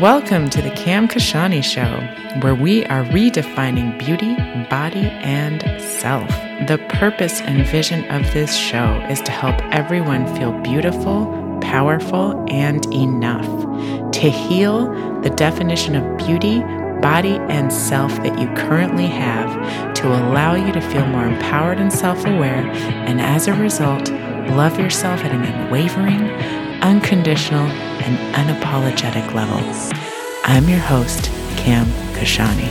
Welcome to the Cam Kashani Show, where we are redefining beauty, body, and self. The purpose and vision of this show is to help everyone feel beautiful, powerful, and enough. To heal the definition of beauty, body, and self that you currently have, to allow you to feel more empowered and self aware, and as a result, love yourself at an unwavering, unconditional, unapologetic level. I'm your host, Cam Kashani.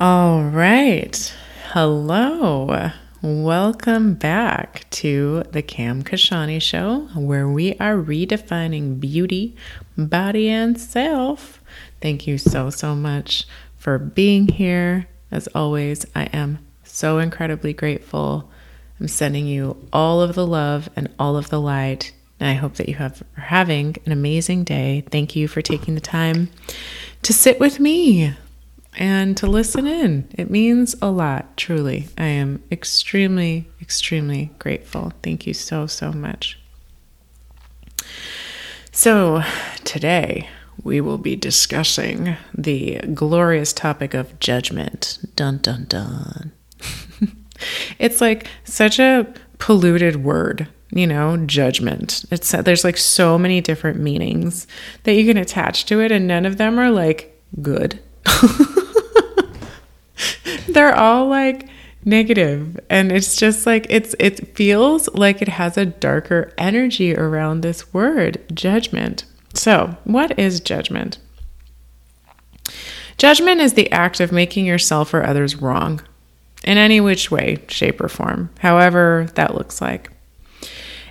All right. Hello. Welcome back to the Cam Kashani Show, where we are redefining beauty, body, and self. Thank you so, so much for being here. As always, I am so incredibly grateful. I'm sending you all of the love and all of the light. And I hope that you have, are having an amazing day. Thank you for taking the time to sit with me and to listen in. It means a lot, truly. I am extremely, extremely grateful. Thank you so, so much. So, today we will be discussing the glorious topic of judgment. Dun, dun, dun. It's like such a polluted word you know judgment. It's there's like so many different meanings that you can attach to it and none of them are like good. They're all like negative and it's just like it's it feels like it has a darker energy around this word judgment. So what is judgment? Judgment is the act of making yourself or others wrong in any which way, shape, or form, however that looks like.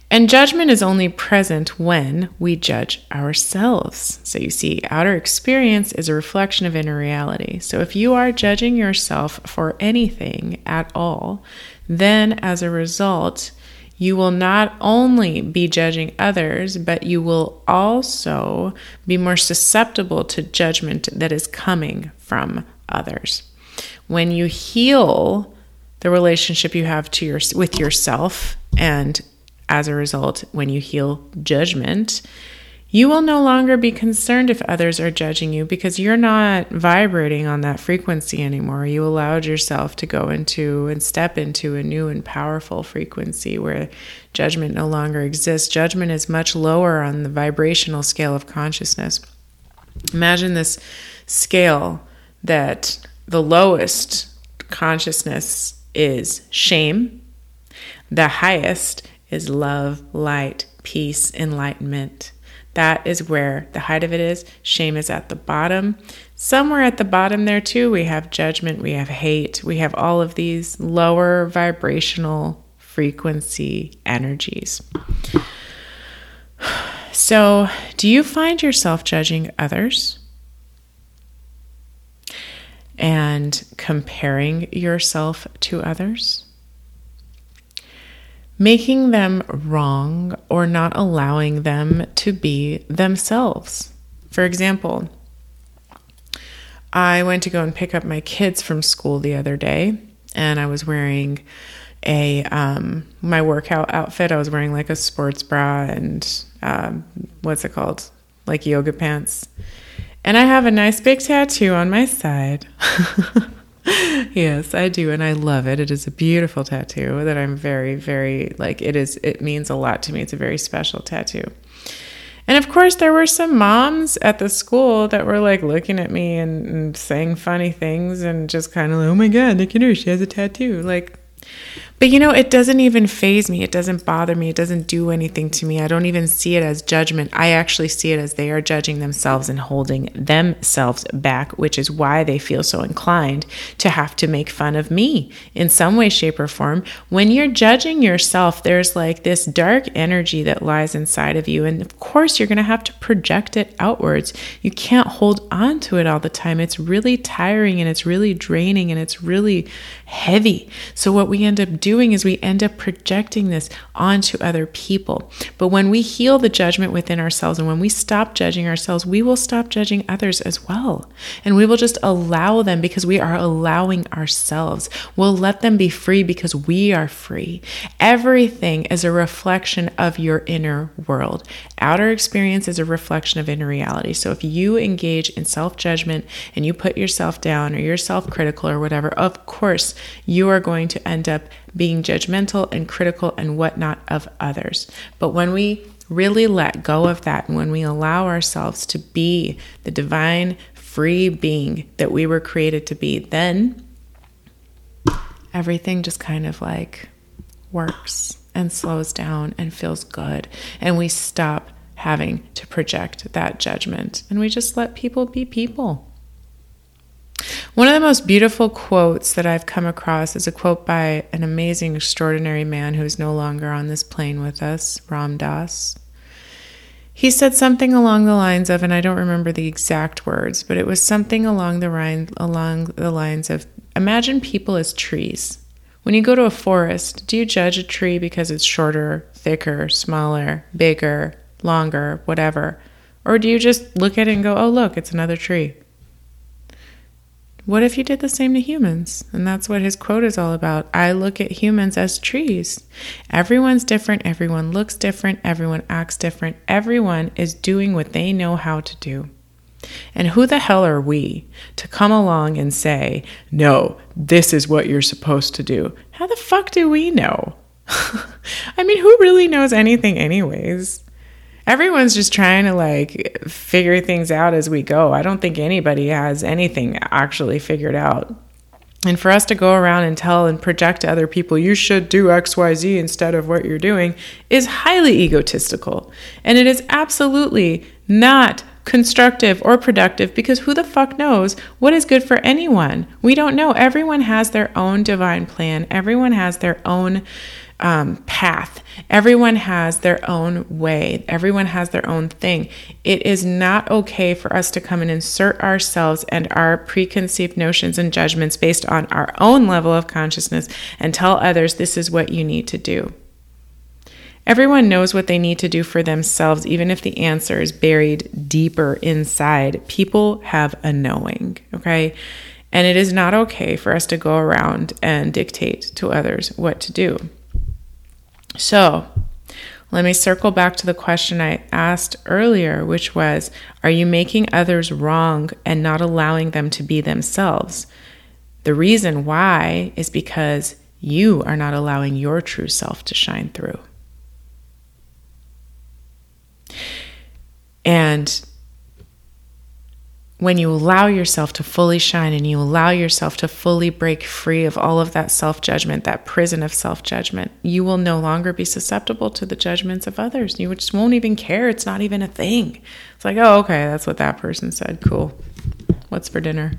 And judgment is only present when we judge ourselves. So you see, outer experience is a reflection of inner reality. So if you are judging yourself for anything at all, then as a result, you will not only be judging others, but you will also be more susceptible to judgment that is coming from others when you heal the relationship you have to your with yourself and as a result when you heal judgment you will no longer be concerned if others are judging you because you're not vibrating on that frequency anymore. You allowed yourself to go into and step into a new and powerful frequency where judgment no longer exists. Judgment is much lower on the vibrational scale of consciousness. Imagine this scale that the lowest consciousness is shame, the highest is love, light, peace, enlightenment. That is where the height of it is. Shame is at the bottom. Somewhere at the bottom there, too, we have judgment, we have hate, we have all of these lower vibrational frequency energies. So, do you find yourself judging others? And comparing yourself to others, making them wrong or not allowing them to be themselves. For example, I went to go and pick up my kids from school the other day, and I was wearing a um, my workout outfit. I was wearing like a sports bra and um, what's it called, like yoga pants, and I have a nice big tattoo on my side. yes, I do. And I love it. It is a beautiful tattoo that I'm very, very like, it is, it means a lot to me. It's a very special tattoo. And of course, there were some moms at the school that were like looking at me and, and saying funny things and just kind of like, oh my God, look at her. She has a tattoo. Like, but you know, it doesn't even phase me. It doesn't bother me. It doesn't do anything to me. I don't even see it as judgment. I actually see it as they are judging themselves and holding themselves back, which is why they feel so inclined to have to make fun of me in some way, shape, or form. When you're judging yourself, there's like this dark energy that lies inside of you. And of course, you're going to have to project it outwards. You can't hold on to it all the time. It's really tiring and it's really draining and it's really heavy. So, what we end up doing doing is we end up projecting this onto other people. But when we heal the judgment within ourselves and when we stop judging ourselves, we will stop judging others as well. And we will just allow them because we are allowing ourselves. We'll let them be free because we are free. Everything is a reflection of your inner world. Outer experience is a reflection of inner reality. So if you engage in self judgment and you put yourself down or you're self critical or whatever, of course, you are going to end up being judgmental and critical and whatnot of others. But when we really let go of that and when we allow ourselves to be the divine, free being that we were created to be, then everything just kind of like works and slows down and feels good. And we stop having to project that judgment and we just let people be people. One of the most beautiful quotes that I've come across is a quote by an amazing, extraordinary man who is no longer on this plane with us, Ram Dass. He said something along the lines of, and I don't remember the exact words, but it was something along the line, along the lines of, imagine people as trees. When you go to a forest, do you judge a tree because it's shorter, thicker, smaller, bigger, longer, whatever? Or do you just look at it and go, oh, look, it's another tree? What if you did the same to humans? And that's what his quote is all about. I look at humans as trees. Everyone's different. Everyone looks different. Everyone acts different. Everyone is doing what they know how to do. And who the hell are we to come along and say, no, this is what you're supposed to do? How the fuck do we know? I mean, who really knows anything, anyways? Everyone's just trying to like figure things out as we go. I don't think anybody has anything actually figured out. And for us to go around and tell and project to other people, you should do XYZ instead of what you're doing, is highly egotistical. And it is absolutely not constructive or productive because who the fuck knows what is good for anyone? We don't know. Everyone has their own divine plan, everyone has their own um, path. Everyone has their own way, everyone has their own thing. It is not okay for us to come and insert ourselves and our preconceived notions and judgments based on our own level of consciousness and tell others this is what you need to do. Everyone knows what they need to do for themselves, even if the answer is buried deeper inside. People have a knowing, okay? And it is not okay for us to go around and dictate to others what to do. So, let me circle back to the question I asked earlier, which was Are you making others wrong and not allowing them to be themselves? The reason why is because you are not allowing your true self to shine through. And when you allow yourself to fully shine and you allow yourself to fully break free of all of that self judgment, that prison of self judgment, you will no longer be susceptible to the judgments of others. You just won't even care. It's not even a thing. It's like, oh, okay, that's what that person said. Cool. What's for dinner?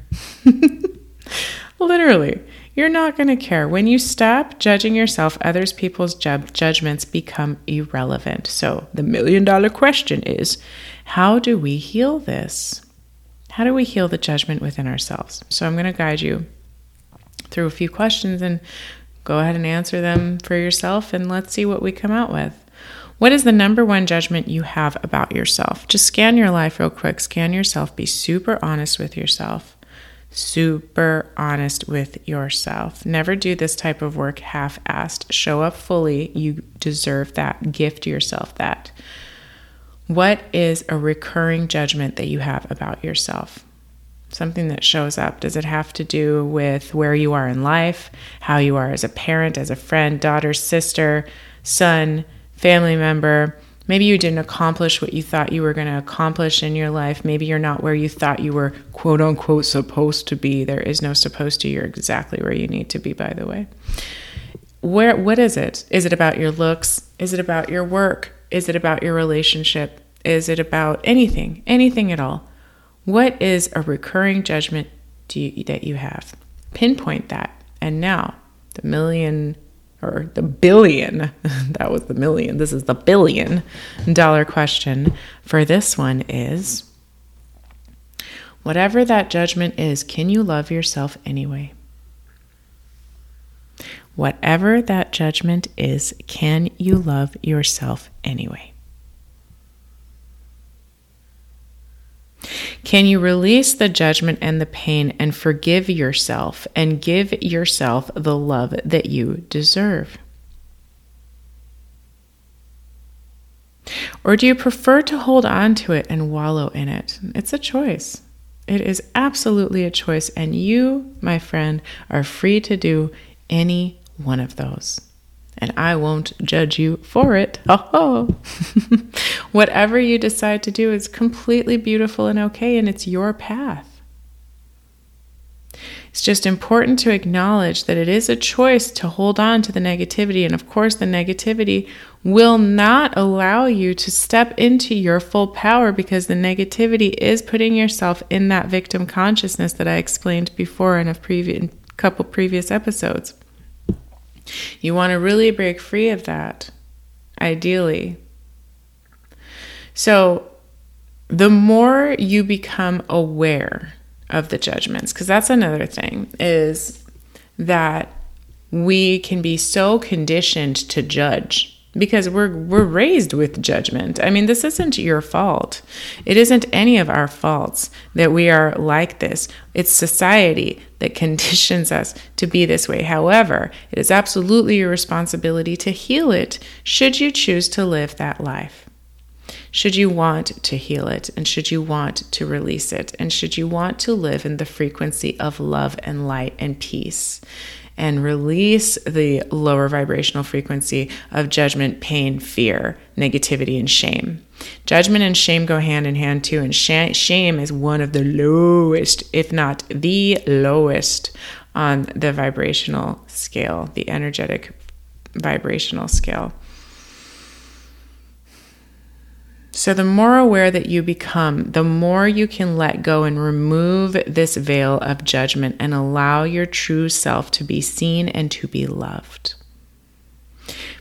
Literally, you're not going to care. When you stop judging yourself, others people's ju- judgments become irrelevant. So, the million dollar question is how do we heal this? How do we heal the judgment within ourselves? So I'm going to guide you through a few questions and go ahead and answer them for yourself and let's see what we come out with. What is the number one judgment you have about yourself? Just scan your life real quick. Scan yourself. Be super honest with yourself. Super honest with yourself. Never do this type of work half assed. Show up fully. You deserve that. Gift yourself that. What is a recurring judgment that you have about yourself? Something that shows up. Does it have to do with where you are in life, how you are as a parent, as a friend, daughter, sister, son, family member? Maybe you didn't accomplish what you thought you were going to accomplish in your life. Maybe you're not where you thought you were, quote unquote, supposed to be. There is no supposed to. You're exactly where you need to be, by the way. Where, what is it? Is it about your looks? Is it about your work? Is it about your relationship? Is it about anything, anything at all? What is a recurring judgment you, that you have? Pinpoint that. And now, the million or the billion, that was the million, this is the billion dollar question for this one is whatever that judgment is, can you love yourself anyway? Whatever that judgment is, can you love yourself anyway? Can you release the judgment and the pain and forgive yourself and give yourself the love that you deserve? Or do you prefer to hold on to it and wallow in it? It's a choice. It is absolutely a choice, and you, my friend, are free to do any one of those. And I won't judge you for it. Oh, whatever you decide to do is completely beautiful and okay, and it's your path. It's just important to acknowledge that it is a choice to hold on to the negativity. And of course, the negativity will not allow you to step into your full power because the negativity is putting yourself in that victim consciousness that I explained before in a previous couple previous episodes. You want to really break free of that, ideally. So, the more you become aware of the judgments because that's another thing is that we can be so conditioned to judge because we're we're raised with judgment. I mean, this isn't your fault. It isn't any of our faults that we are like this. It's society that conditions us to be this way. However, it is absolutely your responsibility to heal it should you choose to live that life should you want to heal it and should you want to release it and should you want to live in the frequency of love and light and peace and release the lower vibrational frequency of judgment, pain, fear, negativity, and shame. Judgment and shame go hand in hand too, and sh- shame is one of the lowest, if not the lowest, on the vibrational scale, the energetic vibrational scale. So, the more aware that you become, the more you can let go and remove this veil of judgment and allow your true self to be seen and to be loved.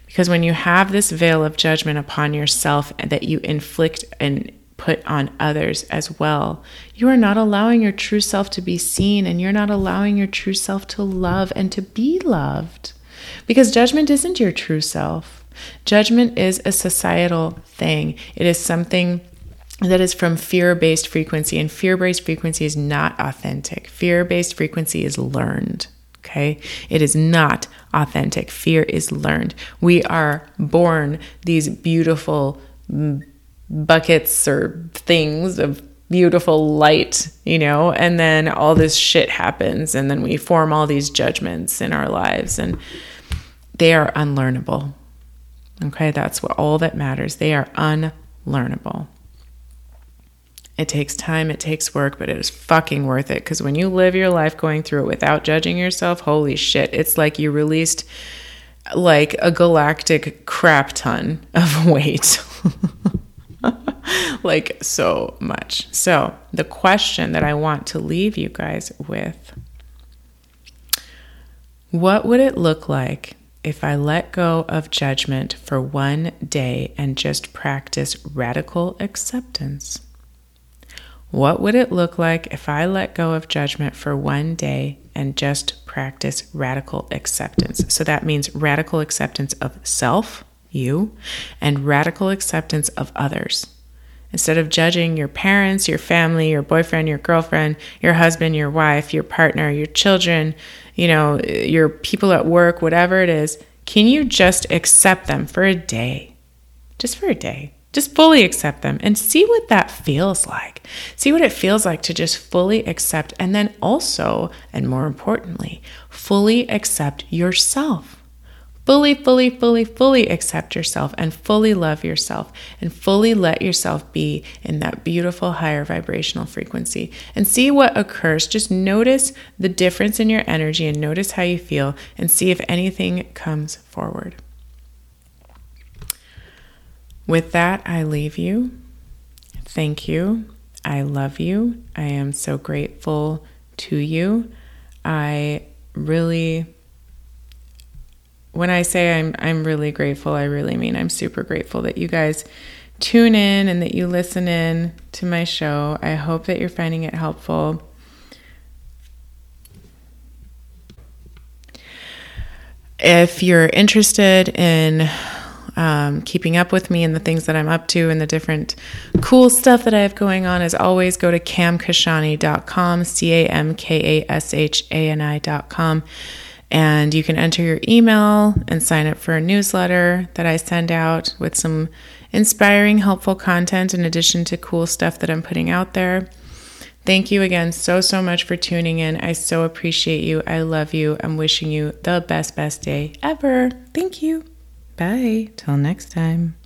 Because when you have this veil of judgment upon yourself that you inflict and put on others as well, you are not allowing your true self to be seen and you're not allowing your true self to love and to be loved. Because judgment isn't your true self. Judgment is a societal thing, it is something that is from fear based frequency, and fear based frequency is not authentic. Fear based frequency is learned. Okay, it is not authentic. Fear is learned. We are born these beautiful buckets or things of beautiful light, you know, and then all this shit happens, and then we form all these judgments in our lives, and they are unlearnable. Okay, that's what all that matters. They are unlearnable. It takes time, it takes work, but it is fucking worth it because when you live your life going through it without judging yourself, holy shit, it's like you released like a galactic crap ton of weight. like so much. So, the question that I want to leave you guys with what would it look like if I let go of judgment for one day and just practice radical acceptance? What would it look like if I let go of judgment for one day and just practice radical acceptance? So that means radical acceptance of self, you, and radical acceptance of others. Instead of judging your parents, your family, your boyfriend, your girlfriend, your husband, your wife, your partner, your children, you know, your people at work, whatever it is, can you just accept them for a day? Just for a day. Just fully accept them and see what that feels like. See what it feels like to just fully accept and then also, and more importantly, fully accept yourself fully, fully, fully, fully accept yourself and fully love yourself and fully let yourself be in that beautiful higher vibrational frequency and see what occurs. Just notice the difference in your energy and notice how you feel and see if anything comes forward. With that, I leave you. Thank you. I love you. I am so grateful to you. I really when I say I'm I'm really grateful, I really mean I'm super grateful that you guys tune in and that you listen in to my show. I hope that you're finding it helpful. if you're interested in um, keeping up with me and the things that I'm up to and the different cool stuff that I have going on, as always, go to camkashani.com, C A M K A S H A N I.com. And you can enter your email and sign up for a newsletter that I send out with some inspiring, helpful content in addition to cool stuff that I'm putting out there. Thank you again so, so much for tuning in. I so appreciate you. I love you. I'm wishing you the best, best day ever. Thank you. Bye. Till next time.